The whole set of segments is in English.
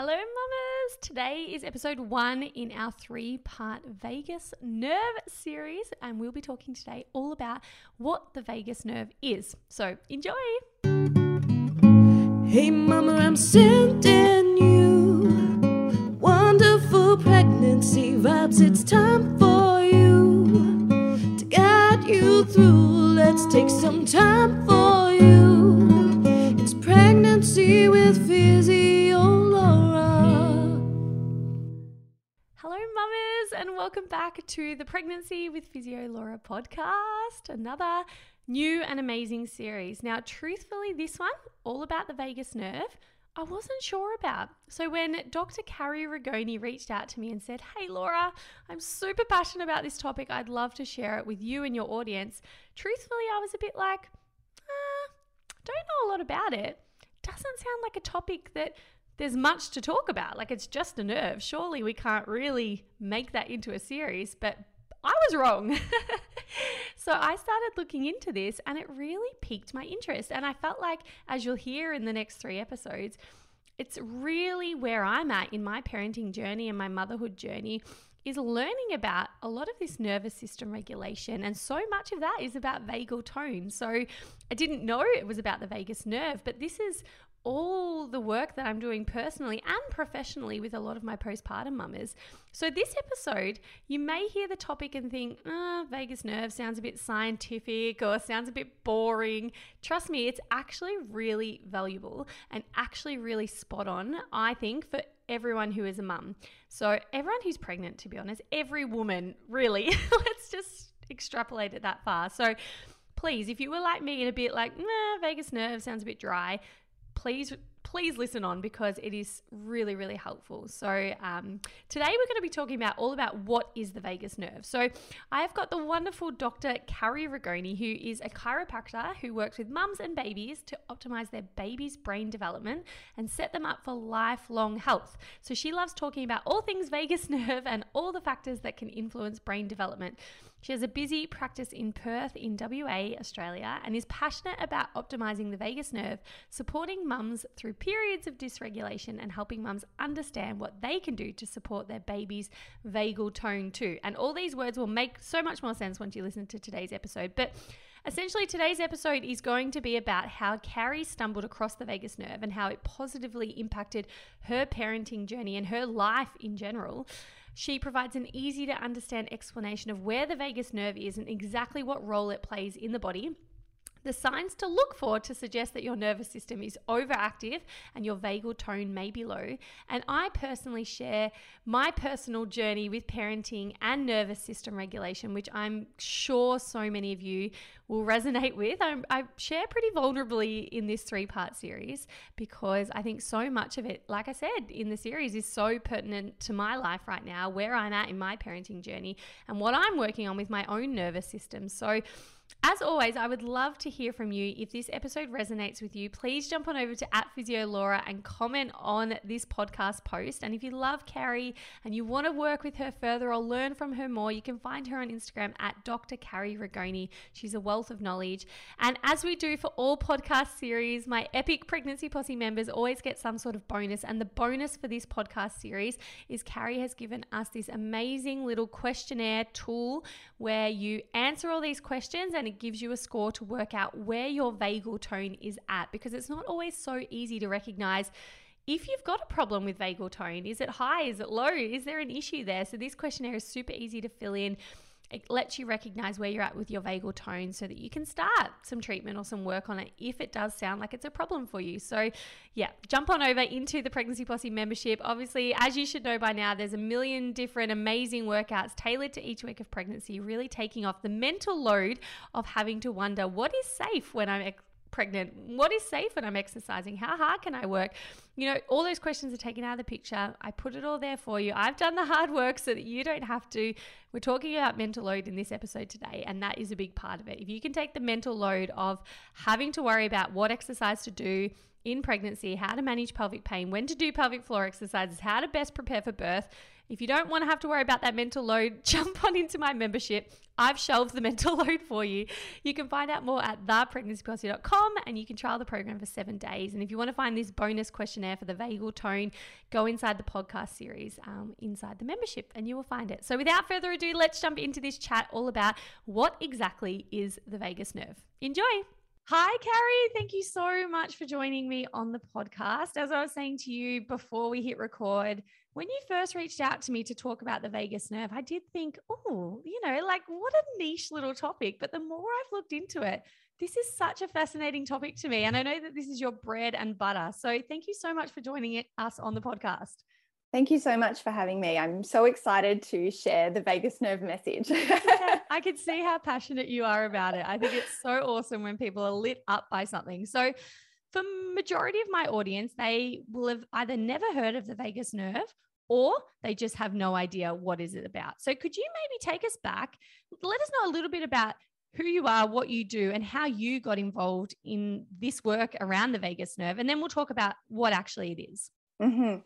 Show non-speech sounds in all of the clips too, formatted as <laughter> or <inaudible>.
Hello, mamas. Today is episode one in our three part Vagus nerve series, and we'll be talking today all about what the vagus nerve is. So, enjoy. Hey, mama, I'm sending you wonderful pregnancy vibes. It's time for you to guide you through. Let's take some time for you. It's pregnancy with Physio welcome back to the Pregnancy with Physio Laura podcast, another new and amazing series. Now, truthfully, this one, all about the vagus nerve, I wasn't sure about. So, when Dr. Carrie Rigoni reached out to me and said, Hey, Laura, I'm super passionate about this topic, I'd love to share it with you and your audience, truthfully, I was a bit like, uh, don't know a lot about it. Doesn't sound like a topic that there's much to talk about. Like it's just a nerve. Surely we can't really make that into a series, but I was wrong. <laughs> so I started looking into this and it really piqued my interest. And I felt like, as you'll hear in the next three episodes, it's really where I'm at in my parenting journey and my motherhood journey is learning about a lot of this nervous system regulation. And so much of that is about vagal tone. So I didn't know it was about the vagus nerve, but this is all the work that I'm doing personally and professionally with a lot of my postpartum mamas. So, this episode, you may hear the topic and think, oh, vagus nerve sounds a bit scientific or sounds a bit boring. Trust me, it's actually really valuable and actually really spot on, I think, for everyone who is a mum. So, everyone who's pregnant, to be honest, every woman, really, <laughs> let's just extrapolate it that far. So, please, if you were like me and a bit like, nah, vagus nerve sounds a bit dry, please please listen on because it is really really helpful. So um, today we're going to be talking about all about what is the vagus nerve. So i have got the wonderful dr carrie rigoni who is a chiropractor who works with mums and babies to optimize their baby's brain development and set them up for lifelong health. So she loves talking about all things vagus <laughs> nerve and all the factors that can influence brain development she has a busy practice in Perth, in WA, Australia, and is passionate about optimizing the vagus nerve, supporting mums through periods of dysregulation and helping mums understand what they can do to support their baby's vagal tone too. And all these words will make so much more sense once you listen to today's episode. But Essentially, today's episode is going to be about how Carrie stumbled across the vagus nerve and how it positively impacted her parenting journey and her life in general. She provides an easy to understand explanation of where the vagus nerve is and exactly what role it plays in the body the signs to look for to suggest that your nervous system is overactive and your vagal tone may be low. And I personally share my personal journey with parenting and nervous system regulation, which I'm sure so many of you will resonate with. I'm, i share pretty vulnerably in this three part series because I think so much of it, like I said in the series, is so pertinent to my life right now, where I'm at in my parenting journey, and what I'm working on with my own nervous system. So, as always, I would love to hear from you. If this episode resonates with you, please jump on over to at Physio Laura and comment on this podcast post. And if you love Carrie and you want to work with her further or learn from her more, you can find her on Instagram at Dr. Carrie Rigoni. She's a wealth of knowledge. And as we do for all podcast series, my epic pregnancy posse members always get some sort of bonus. And the bonus for this podcast series is Carrie has given us this amazing little questionnaire tool where you answer all these questions and it gives you a score to work out where your vagal tone is at because it's not always so easy to recognize if you've got a problem with vagal tone. Is it high? Is it low? Is there an issue there? So, this questionnaire is super easy to fill in. It lets you recognize where you're at with your vagal tone so that you can start some treatment or some work on it if it does sound like it's a problem for you. So, yeah, jump on over into the Pregnancy Posse membership. Obviously, as you should know by now, there's a million different amazing workouts tailored to each week of pregnancy, really taking off the mental load of having to wonder what is safe when I'm pregnant? What is safe when I'm exercising? How hard can I work? You know, all those questions are taken out of the picture. I put it all there for you. I've done the hard work so that you don't have to. We're talking about mental load in this episode today, and that is a big part of it. If you can take the mental load of having to worry about what exercise to do, in pregnancy, how to manage pelvic pain, when to do pelvic floor exercises, how to best prepare for birth. If you don't want to have to worry about that mental load, <laughs> jump on into my membership. I've shelved the mental <laughs> load for you. You can find out more at thepregnancyposse.com and you can trial the program for seven days. And if you want to find this bonus questionnaire, for the vagal tone, go inside the podcast series um, inside the membership and you will find it. So, without further ado, let's jump into this chat all about what exactly is the vagus nerve. Enjoy. Hi, Carrie. Thank you so much for joining me on the podcast. As I was saying to you before we hit record, when you first reached out to me to talk about the vagus nerve, I did think, oh, you know, like what a niche little topic. But the more I've looked into it, this is such a fascinating topic to me. And I know that this is your bread and butter. So thank you so much for joining us on the podcast. Thank you so much for having me. I'm so excited to share the vagus nerve message. I can see how passionate you are about it. I think it's so awesome when people are lit up by something. So, for majority of my audience, they will have either never heard of the vagus nerve or they just have no idea what is it about. So, could you maybe take us back? Let us know a little bit about who you are, what you do, and how you got involved in this work around the vagus nerve. And then we'll talk about what actually it is. Mm-hmm.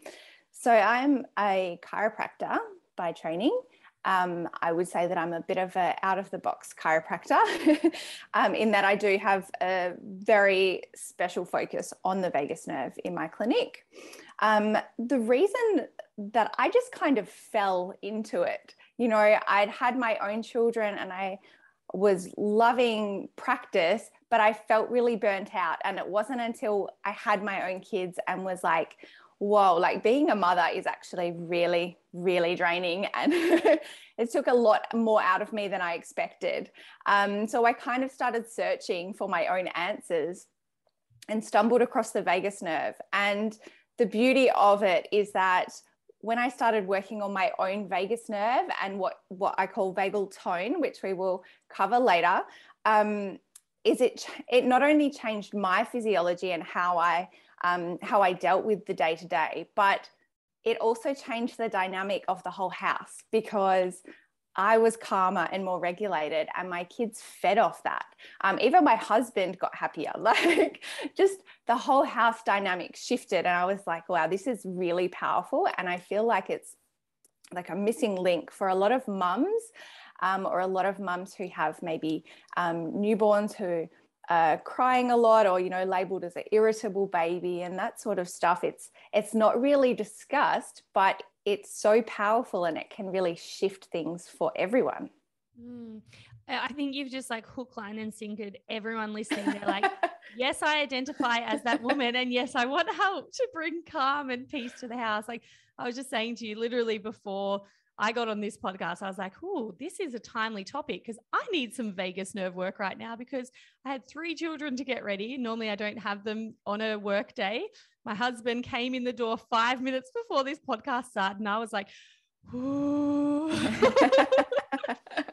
So I'm a chiropractor by training. Um, I would say that I'm a bit of a out of the box chiropractor <laughs> um, in that I do have a very special focus on the vagus nerve in my clinic. Um, the reason that I just kind of fell into it, you know, I'd had my own children and I was loving practice, but I felt really burnt out. And it wasn't until I had my own kids and was like, whoa, like being a mother is actually really, really draining. And <laughs> it took a lot more out of me than I expected. Um, so I kind of started searching for my own answers and stumbled across the vagus nerve. And the beauty of it is that when I started working on my own vagus nerve and what, what I call vagal tone, which we will cover later, um, is it it not only changed my physiology and how I um, how I dealt with the day to day, but it also changed the dynamic of the whole house because I was calmer and more regulated, and my kids fed off that. Um, even my husband got happier. <laughs> Like, just the whole house dynamic shifted, and I was like, wow, this is really powerful. And I feel like it's like a missing link for a lot of mums, um, or a lot of mums who have maybe um, newborns who uh, crying a lot or you know labeled as an irritable baby and that sort of stuff it's it's not really discussed but it's so powerful and it can really shift things for everyone. Mm. i think you've just like hook line and sinkered everyone listening. They're like <laughs> yes i identify as that woman and yes i want help to bring calm and peace to the house. Like i was just saying to you literally before I got on this podcast, I was like, oh, this is a timely topic because I need some vagus nerve work right now because I had three children to get ready. Normally, I don't have them on a work day. My husband came in the door five minutes before this podcast started, and I was like, <laughs>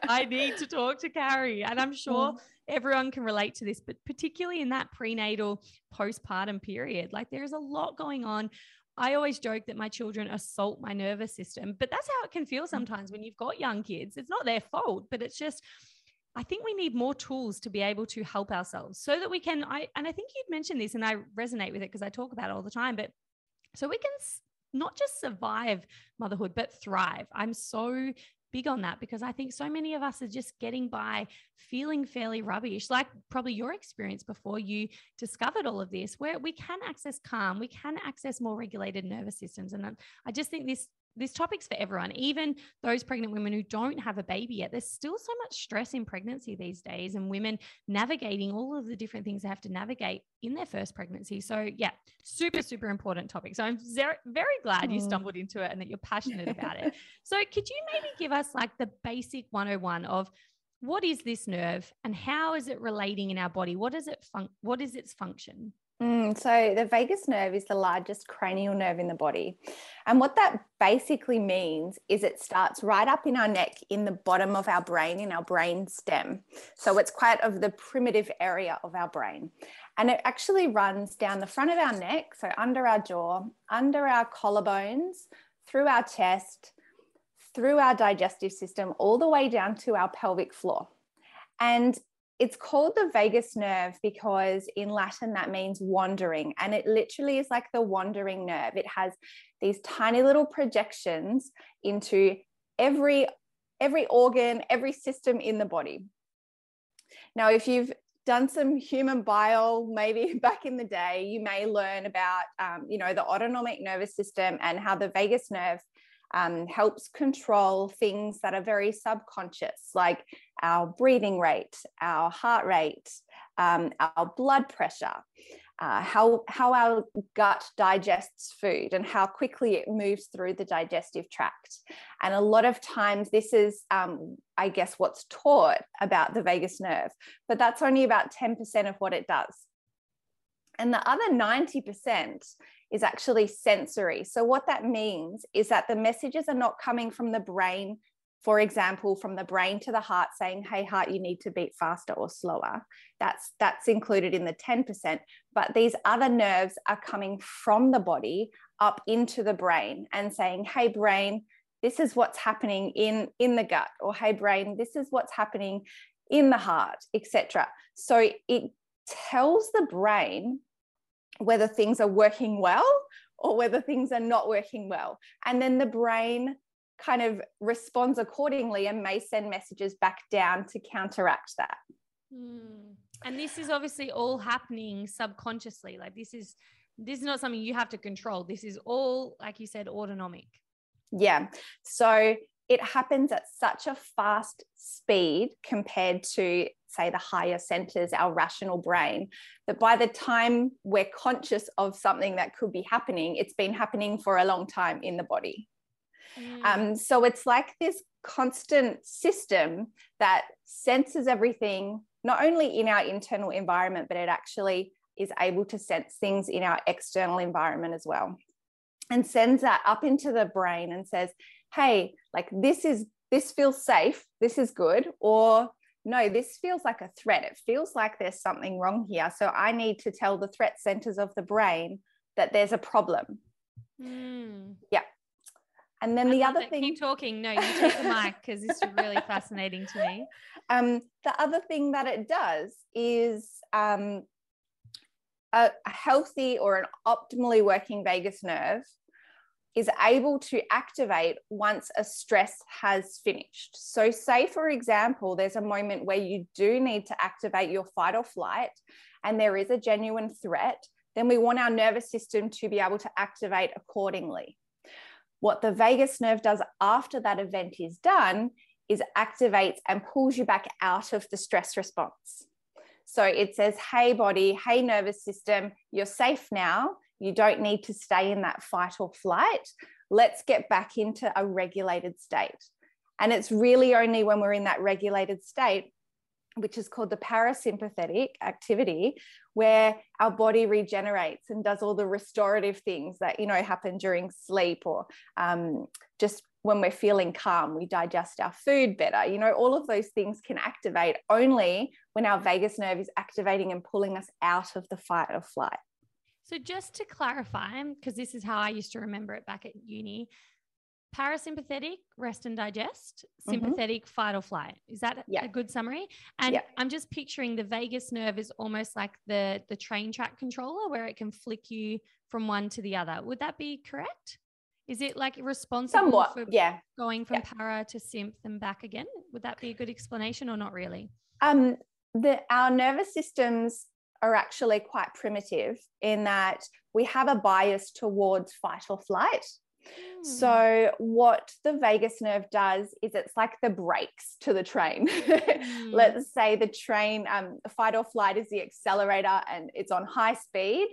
I need to talk to Carrie. And I'm sure mm. everyone can relate to this, but particularly in that prenatal postpartum period, like there's a lot going on. I always joke that my children assault my nervous system, but that's how it can feel mm. sometimes when you've got young kids. It's not their fault, but it's just, I think we need more tools to be able to help ourselves so that we can. I and I think you'd mentioned this, and I resonate with it because I talk about it all the time. But so we can not just survive motherhood, but thrive. I'm so big on that because I think so many of us are just getting by feeling fairly rubbish, like probably your experience before you discovered all of this, where we can access calm, we can access more regulated nervous systems. And I just think this this topic's for everyone, even those pregnant women who don't have a baby yet. There's still so much stress in pregnancy these days, and women navigating all of the different things they have to navigate in their first pregnancy. So, yeah, super, super important topic. So, I'm very, very glad you mm. stumbled into it and that you're passionate <laughs> about it. So, could you maybe give us like the basic 101 of what is this nerve and how is it relating in our body? What is it? Fun- what is its function? Mm, so, the vagus nerve is the largest cranial nerve in the body. And what that basically means is it starts right up in our neck, in the bottom of our brain, in our brain stem. So, it's quite of the primitive area of our brain. And it actually runs down the front of our neck, so under our jaw, under our collarbones, through our chest, through our digestive system, all the way down to our pelvic floor. And it's called the vagus nerve because in Latin that means wandering. And it literally is like the wandering nerve. It has these tiny little projections into every every organ, every system in the body. Now, if you've done some human bio maybe <laughs> back in the day, you may learn about, um, you know, the autonomic nervous system and how the vagus nerve um, helps control things that are very subconscious, like our breathing rate, our heart rate, um, our blood pressure uh, how, how our gut digests food and how quickly it moves through the digestive tract. And a lot of times, this is, um, I guess, what's taught about the vagus nerve, but that's only about 10% of what it does. And the other 90% is actually sensory. So, what that means is that the messages are not coming from the brain for example from the brain to the heart saying hey heart you need to beat faster or slower. That's that's included in the 10% but these other nerves are coming from the body up into the brain and saying hey brain this is what's happening in in the gut or hey brain this is what's happening in the heart etc so it tells the brain whether things are working well or whether things are not working well and then the brain kind of responds accordingly and may send messages back down to counteract that. Mm. And this is obviously all happening subconsciously. Like this is this is not something you have to control. This is all, like you said, autonomic. Yeah. So it happens at such a fast speed compared to, say, the higher centers, our rational brain, that by the time we're conscious of something that could be happening, it's been happening for a long time in the body. Mm. Um, so it's like this constant system that senses everything, not only in our internal environment, but it actually is able to sense things in our external environment as well. And sends that up into the brain and says, hey, like this is, this feels safe, this is good, or no, this feels like a threat. It feels like there's something wrong here. So I need to tell the threat centers of the brain that there's a problem. Mm. Yeah. And then I the other thing. Keep talking. No, you take the mic because this is really <laughs> fascinating to me. Um, the other thing that it does is um, a, a healthy or an optimally working vagus nerve is able to activate once a stress has finished. So, say for example, there's a moment where you do need to activate your fight or flight, and there is a genuine threat, then we want our nervous system to be able to activate accordingly. What the vagus nerve does after that event is done is activates and pulls you back out of the stress response. So it says, hey, body, hey, nervous system, you're safe now. You don't need to stay in that fight or flight. Let's get back into a regulated state. And it's really only when we're in that regulated state which is called the parasympathetic activity where our body regenerates and does all the restorative things that you know happen during sleep or um, just when we're feeling calm we digest our food better. You know all of those things can activate only when our vagus nerve is activating and pulling us out of the fight or flight. So just to clarify because this is how i used to remember it back at uni parasympathetic rest and digest mm-hmm. sympathetic mm-hmm. fight or flight is that yeah. a good summary and yeah. i'm just picturing the vagus nerve is almost like the the train track controller where it can flick you from one to the other would that be correct is it like responsible Somewhat, for yeah going from yeah. para to symph and back again would that be a good explanation or not really um the our nervous systems are actually quite primitive in that we have a bias towards fight or flight Hmm. So, what the vagus nerve does is it's like the brakes to the train. <laughs> mm. Let's say the train, um, fight or flight is the accelerator and it's on high speed.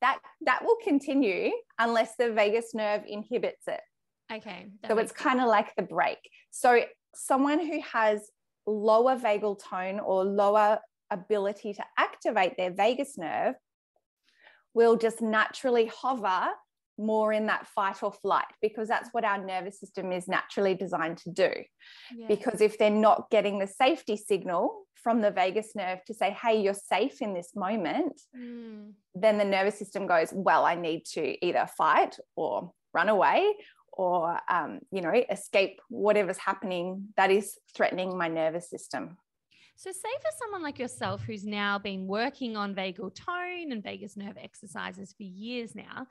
That that will continue unless the vagus nerve inhibits it. Okay. So it's kind of like the brake. So someone who has lower vagal tone or lower ability to activate their vagus nerve will just naturally hover more in that fight or flight because that's what our nervous system is naturally designed to do. Yeah. Because if they're not getting the safety signal from the vagus nerve to say, hey, you're safe in this moment, mm. then the nervous system goes, well, I need to either fight or run away or, um, you know, escape whatever's happening that is threatening my nervous system. So, say for someone like yourself who's now been working on vagal tone and vagus nerve exercises for years now,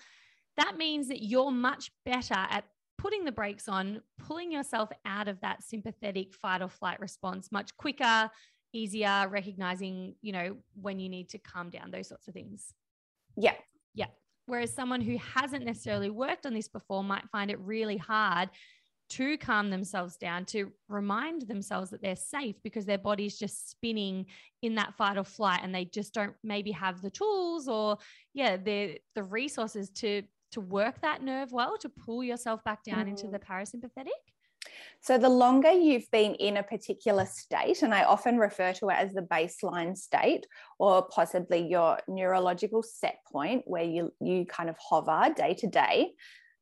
that means that you're much better at putting the brakes on, pulling yourself out of that sympathetic fight or flight response much quicker easier recognizing, you know, when you need to calm down, those sorts of things. Yeah. Yeah. Whereas someone who hasn't necessarily worked on this before might find it really hard to calm themselves down, to remind themselves that they're safe because their body's just spinning in that fight or flight and they just don't maybe have the tools or yeah, the the resources to to work that nerve well, to pull yourself back down mm. into the parasympathetic? So, the longer you've been in a particular state, and I often refer to it as the baseline state or possibly your neurological set point where you, you kind of hover day to day,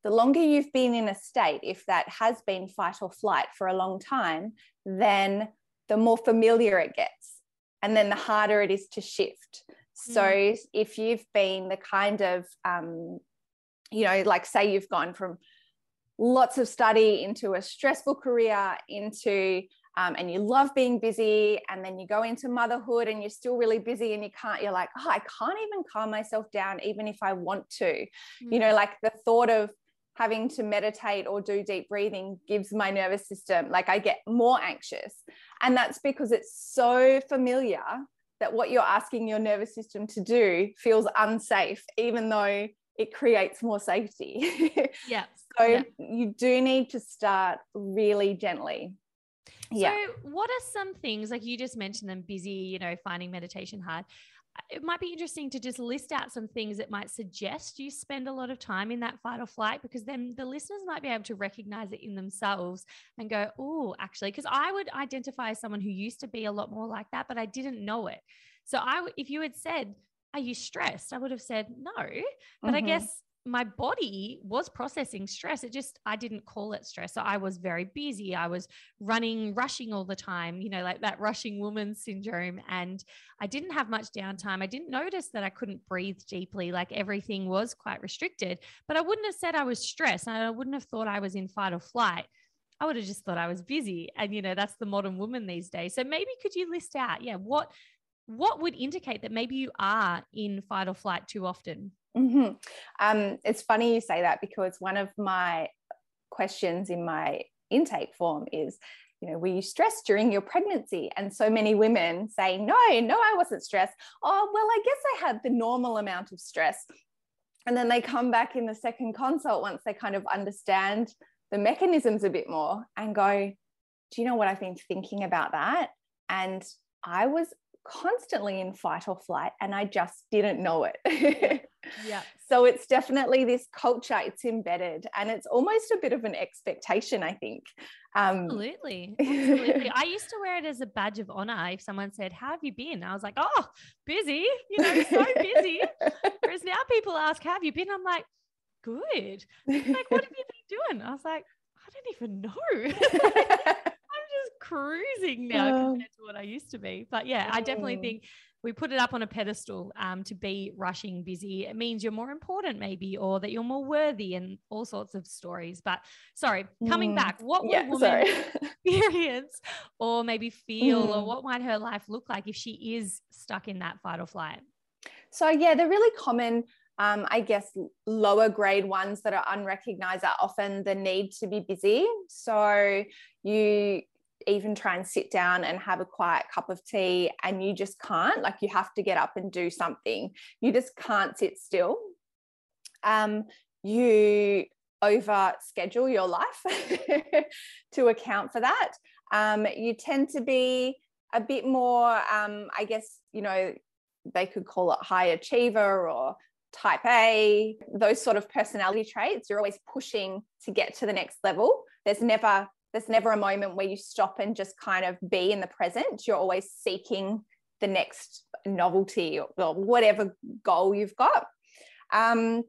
the longer you've been in a state, if that has been fight or flight for a long time, then the more familiar it gets. And then the harder it is to shift. So mm. if you've been the kind of, um, you know, like say you've gone from lots of study into a stressful career, into um, and you love being busy and then you go into motherhood and you're still really busy and you can't you're like oh i can't even calm myself down even if i want to mm-hmm. you know like the thought of having to meditate or do deep breathing gives my nervous system like I get more anxious. And that's because it's so familiar that what you're asking your nervous system to do feels unsafe, even though it creates more safety. <laughs> Yeah. so yeah. you do need to start really gently. Yeah. So, what are some things like you just mentioned them busy, you know, finding meditation hard? it might be interesting to just list out some things that might suggest you spend a lot of time in that fight or flight because then the listeners might be able to recognize it in themselves and go, oh, actually, because I would identify as someone who used to be a lot more like that, but I didn't know it. So I, if you had said, are you stressed? I would have said no. But mm-hmm. I guess my body was processing stress. It just, I didn't call it stress. So I was very busy. I was running, rushing all the time, you know, like that rushing woman syndrome. And I didn't have much downtime. I didn't notice that I couldn't breathe deeply. Like everything was quite restricted, but I wouldn't have said I was stressed. I wouldn't have thought I was in fight or flight. I would have just thought I was busy. And, you know, that's the modern woman these days. So maybe could you list out, yeah, what, what would indicate that maybe you are in fight or flight too often? Mm-hmm. Um, it's funny you say that because one of my questions in my intake form is, you know, were you stressed during your pregnancy? And so many women say, no, no, I wasn't stressed. Oh, well, I guess I had the normal amount of stress. And then they come back in the second consult once they kind of understand the mechanisms a bit more and go, do you know what I've been thinking about that? And I was constantly in fight or flight and I just didn't know it. <laughs> yeah. So it's definitely this culture, it's embedded and it's almost a bit of an expectation, I think. Um, Absolutely. <laughs> Absolutely. I used to wear it as a badge of honor. If someone said, How have you been? I was like, Oh, busy, you know, so busy. <laughs> Whereas now people ask, How have you been? I'm like, Good. Like, what have you been doing? I was like, I don't even know cruising now compared to what I used to be. But yeah, I definitely think we put it up on a pedestal um, to be rushing busy. It means you're more important, maybe, or that you're more worthy, and all sorts of stories. But sorry, coming mm. back, what would yeah, woman <laughs> experience, or maybe feel, mm. or what might her life look like if she is stuck in that fight or flight? So yeah, the really common um, I guess lower grade ones that are unrecognized are often the need to be busy. So you even try and sit down and have a quiet cup of tea and you just can't like you have to get up and do something. You just can't sit still. Um, you over schedule your life <laughs> to account for that. Um, you tend to be a bit more um, i guess you know they could call it high achiever or type A, those sort of personality traits, you're always pushing to get to the next level. There's never there's never a moment where you stop and just kind of be in the present. You're always seeking the next novelty or, whatever goal you've got. Um,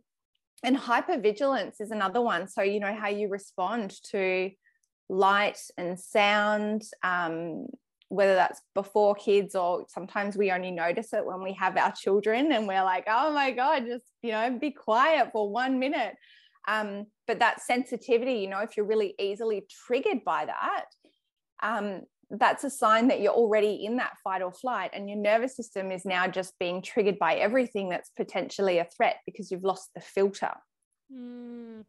and hypervigilance is another one. So, you know, how you respond to light and sound, um, whether that's before kids or sometimes we only notice it when we have our children and we're like, oh my God, just, you know, be quiet for one minute. Um, but that sensitivity, you know, if you're really easily triggered by that, um, that's a sign that you're already in that fight or flight and your nervous system is now just being triggered by everything that's potentially a threat because you've lost the filter. Mm,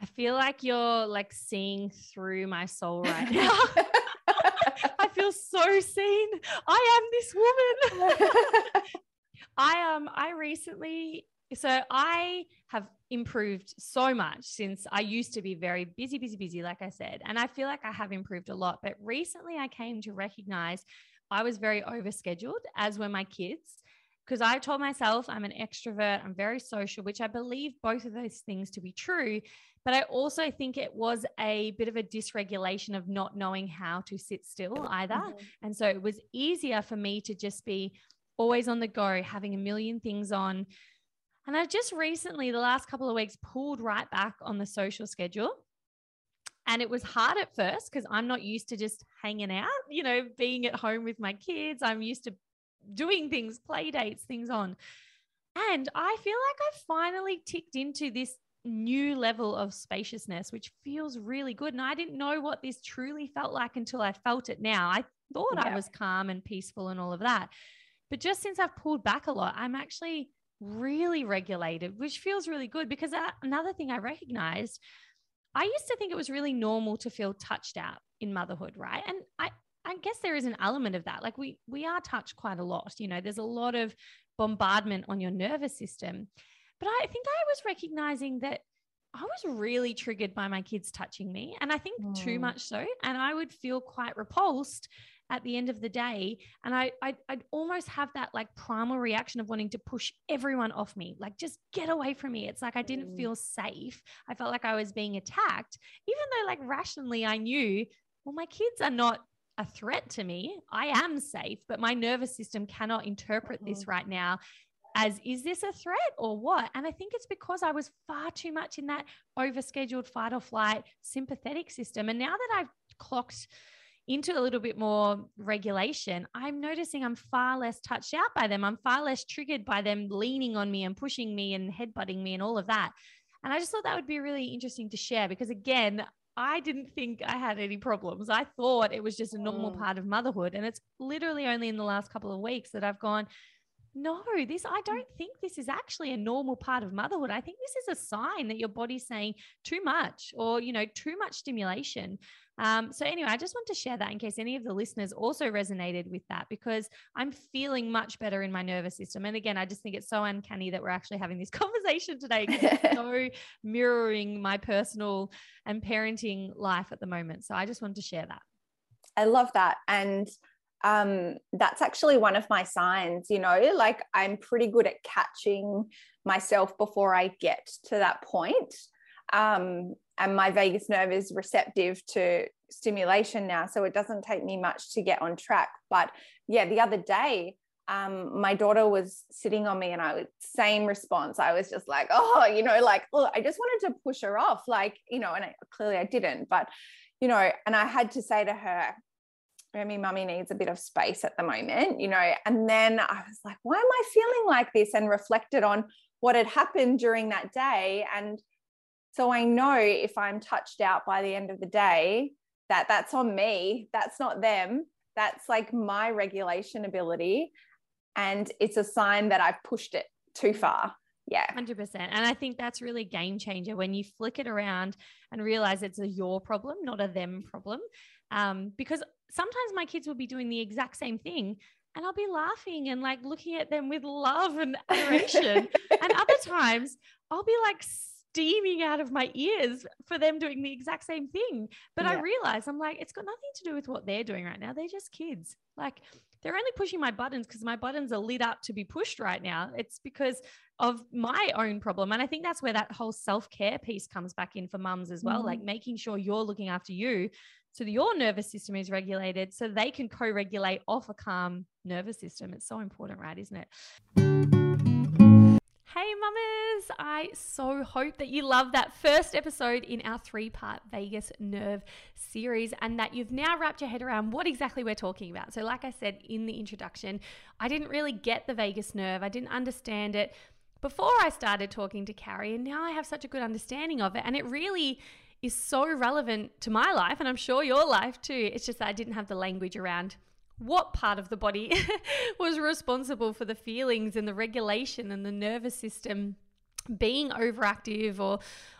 I feel like you're like seeing through my soul right <laughs> now. <laughs> I feel so seen. I am this woman. <laughs> I um I recently so I have improved so much since I used to be very busy, busy, busy, like I said. And I feel like I have improved a lot. But recently I came to recognize I was very overscheduled, as were my kids. Because I told myself I'm an extrovert, I'm very social, which I believe both of those things to be true. But I also think it was a bit of a dysregulation of not knowing how to sit still either. Mm-hmm. And so it was easier for me to just be always on the go, having a million things on. And I just recently, the last couple of weeks, pulled right back on the social schedule. And it was hard at first because I'm not used to just hanging out, you know, being at home with my kids. I'm used to doing things, play dates, things on. And I feel like I finally ticked into this new level of spaciousness, which feels really good. And I didn't know what this truly felt like until I felt it now. I thought yeah. I was calm and peaceful and all of that. But just since I've pulled back a lot, I'm actually really regulated, which feels really good because that, another thing I recognized, I used to think it was really normal to feel touched out in motherhood, right? And I, I guess there is an element of that. Like we we are touched quite a lot. You know, there's a lot of bombardment on your nervous system. But I think I was recognizing that I was really triggered by my kids touching me, and I think mm. too much so. And I would feel quite repulsed at the end of the day. And I, I'd, I'd, almost have that like primal reaction of wanting to push everyone off me, like just get away from me. It's like I didn't mm. feel safe. I felt like I was being attacked, even though like rationally I knew, well, my kids are not a threat to me. I am safe, but my nervous system cannot interpret this mm-hmm. right now as is this a threat or what? And I think it's because I was far too much in that overscheduled fight or flight sympathetic system. And now that I've clocked into a little bit more regulation, I'm noticing I'm far less touched out by them. I'm far less triggered by them leaning on me and pushing me and headbutting me and all of that. And I just thought that would be really interesting to share because, again, I didn't think I had any problems. I thought it was just a normal mm. part of motherhood. And it's literally only in the last couple of weeks that I've gone, no, this, I don't think this is actually a normal part of motherhood. I think this is a sign that your body's saying too much or, you know, too much stimulation. Um, so, anyway, I just want to share that in case any of the listeners also resonated with that because I'm feeling much better in my nervous system. And again, I just think it's so uncanny that we're actually having this <laughs> conversation today because it's so <laughs> mirroring my personal and parenting life at the moment. So, I just wanted to share that. I love that. And um, that's actually one of my signs, you know, like I'm pretty good at catching myself before I get to that point. Um, and my vagus nerve is receptive to stimulation now so it doesn't take me much to get on track but yeah the other day um, my daughter was sitting on me and I was same response. I was just like, oh, you know, like, oh, I just wanted to push her off, like, you know, and I, clearly I didn't, but, you know, and I had to say to her, Remy, mummy needs a bit of space at the moment, you know, and then I was like, why am I feeling like this? And reflected on what had happened during that day. And so I know if I'm touched out by the end of the day, that that's on me. That's not them. That's like my regulation ability. And it's a sign that I've pushed it too far. Yeah. 100%. And I think that's really game changer when you flick it around and realize it's a your problem, not a them problem. Um, because sometimes my kids will be doing the exact same thing and I'll be laughing and like looking at them with love and adoration. <laughs> and other times I'll be like steaming out of my ears for them doing the exact same thing. But yeah. I realize I'm like, it's got nothing to do with what they're doing right now. They're just kids. Like they're only pushing my buttons because my buttons are lit up to be pushed right now. It's because of my own problem. And I think that's where that whole self care piece comes back in for mums as well, mm like making sure you're looking after you so that your nervous system is regulated so they can co regulate off a calm nervous system. It's so important, right? Isn't it? Hey, mamas! I so hope that you love that first episode in our three part vagus nerve series and that you've now wrapped your head around what exactly we're talking about. So, like I said in the introduction, I didn't really get the vagus nerve, I didn't understand it before I started talking to Carrie, and now I have such a good understanding of it. And it really is so relevant to my life, and I'm sure your life too. It's just that I didn't have the language around what part of the body <laughs> was responsible for the feelings and the regulation and the nervous system being overactive or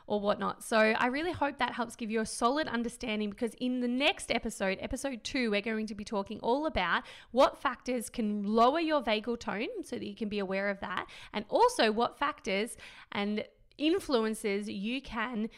or whatnot. So I really hope that helps give you a solid understanding because in the next episode, episode two, we're going to be talking all about what factors can lower your vagal tone so that you can be aware of that, and also what factors and influences you can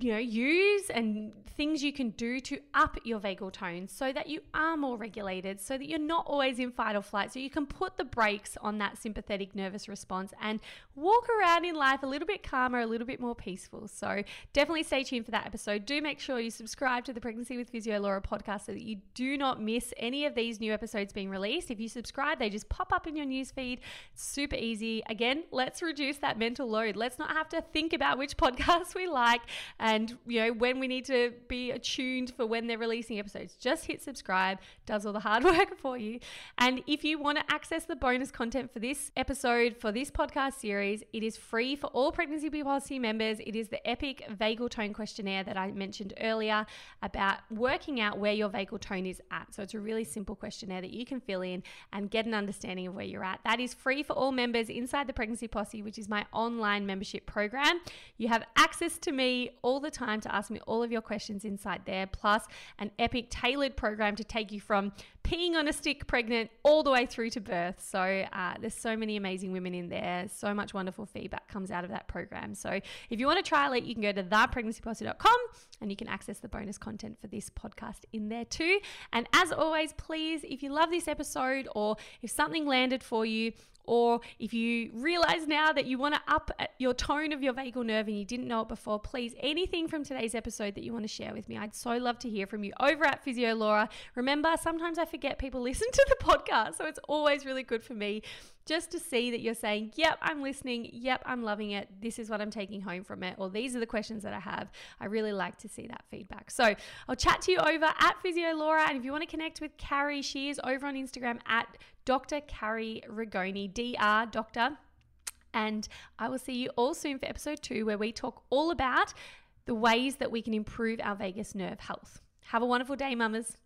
you know, use and things you can do to up your vagal tone so that you are more regulated, so that you're not always in fight or flight, so you can put the brakes on that sympathetic nervous response and walk around in life a little bit calmer, a little bit more peaceful. So definitely stay tuned for that episode. Do make sure you subscribe to the Pregnancy with Physio Laura podcast so that you do not miss any of these new episodes being released. If you subscribe, they just pop up in your newsfeed. Super easy. Again, let's reduce that mental load. Let's not have to think about which <laughs> podcast we like and you know when we need to be attuned for when they're releasing episodes just hit subscribe does all the hard <laughs> work for you. And if you want to access the bonus content for this episode for this podcast series it is free for all pregnancy bee policy members. It is the epic vagal tone questionnaire that i mentioned earlier about working out where your vagal tone is at. So it's a really simple questionnaire that you can fill in and get an understanding of where you're at. That is free for all members inside the pregnancy posse which is my online membership program. You have access to me all all the time to ask me all of your questions inside there, plus an epic tailored program to take you from peeing on a stick pregnant all the way through to birth. So uh, there's so many amazing women in there. So much wonderful feedback comes out of that program. So if you want to trial it, you can go to thepregnancyposse.com and you can access the bonus content for this podcast in there too. And as always, please, if you love this episode or if something landed for you, or if you realize now that you want to up your tone of your vagal nerve and you didn't know it before, please, anything from today's episode that you want to share with me, I'd so love to hear from you over at Physio Laura. Remember, sometimes I forget people listen to the podcast, so it's always really good for me just to see that you're saying, Yep, I'm listening. Yep, I'm loving it. This is what I'm taking home from it. Or these are the questions that I have. I really like to see that feedback. So I'll chat to you over at Physio Laura. And if you want to connect with Carrie, she is over on Instagram at Dr. Carrie Rigoni, DR Doctor. And I will see you all soon for episode two, where we talk all about the ways that we can improve our vagus nerve health. Have a wonderful day, mamas.